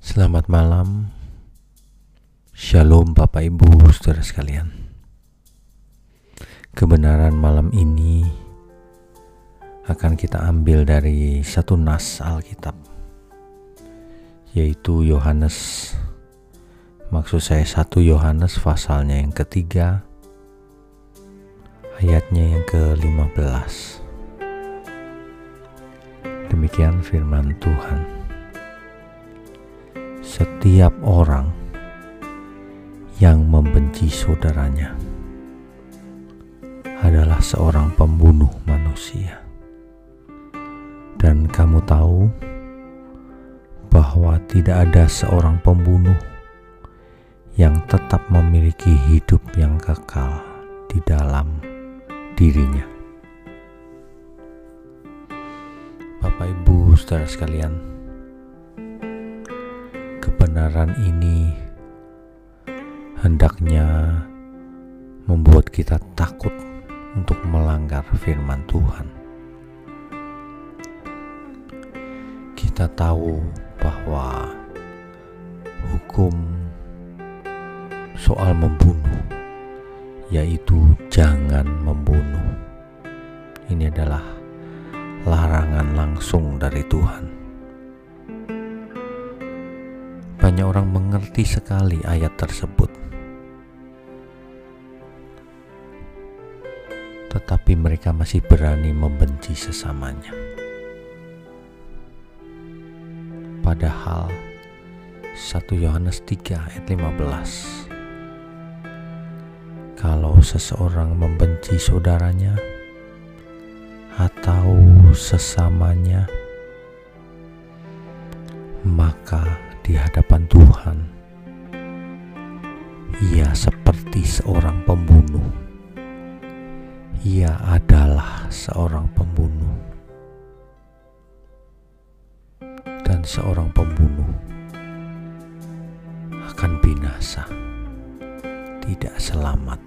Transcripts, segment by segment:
Selamat malam, Shalom Bapak Ibu saudara sekalian. Kebenaran malam ini akan kita ambil dari satu nas Alkitab, yaitu Yohanes. Maksud saya satu Yohanes pasalnya yang ketiga, ayatnya yang ke-15. Demikian firman Tuhan setiap orang yang membenci saudaranya adalah seorang pembunuh manusia. Dan kamu tahu bahwa tidak ada seorang pembunuh yang tetap memiliki hidup yang kekal di dalam dirinya. Bapak, ibu, saudara sekalian kebenaran ini hendaknya membuat kita takut untuk melanggar firman Tuhan. Kita tahu bahwa hukum soal membunuh yaitu jangan membunuh. Ini adalah larangan langsung dari Tuhan. Banyak orang mengerti sekali ayat tersebut, tetapi mereka masih berani membenci sesamanya. Padahal 1 Yohanes 3 ayat 15 Kalau seseorang membenci saudaranya atau sesamanya maka di hadapan Tuhan, ia seperti seorang pembunuh. Ia adalah seorang pembunuh, dan seorang pembunuh akan binasa, tidak selamat.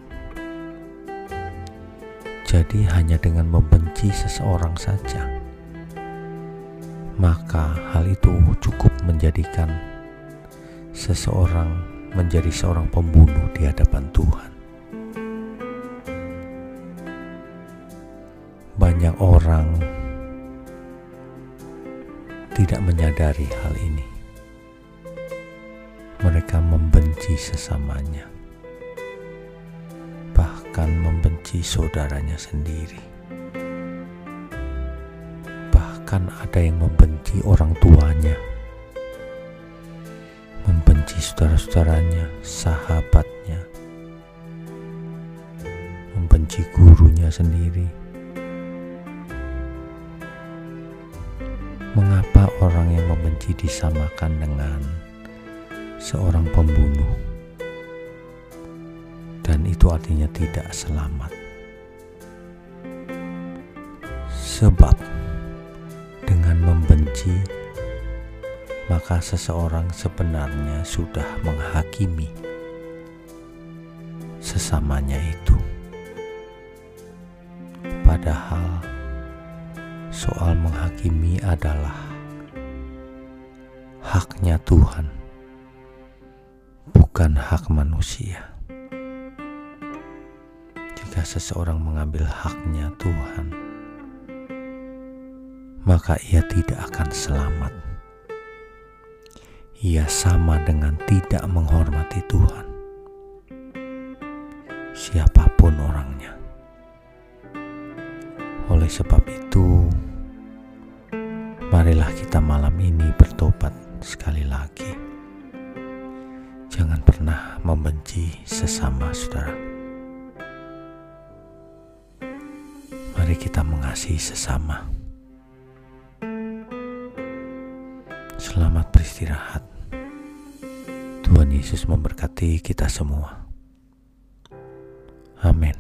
Jadi, hanya dengan membenci seseorang saja, maka hal itu cukup menjadikan seseorang menjadi seorang pembunuh di hadapan Tuhan. Banyak orang tidak menyadari hal ini. Mereka membenci sesamanya, bahkan membenci saudaranya sendiri. Bahkan ada yang membenci orang tuanya membenci saudara-saudaranya, sahabatnya, membenci gurunya sendiri. Mengapa orang yang membenci disamakan dengan seorang pembunuh? Dan itu artinya tidak selamat. Sebab dengan membenci maka seseorang sebenarnya sudah menghakimi sesamanya itu. Padahal soal menghakimi adalah haknya Tuhan, bukan hak manusia. Jika seseorang mengambil haknya Tuhan, maka ia tidak akan selamat ia sama dengan tidak menghormati Tuhan. Siapa pun orangnya. Oleh sebab itu, marilah kita malam ini bertobat sekali lagi. Jangan pernah membenci sesama saudara. Mari kita mengasihi sesama. Selamat beristirahat. Tuhan Yesus memberkati kita semua. Amin.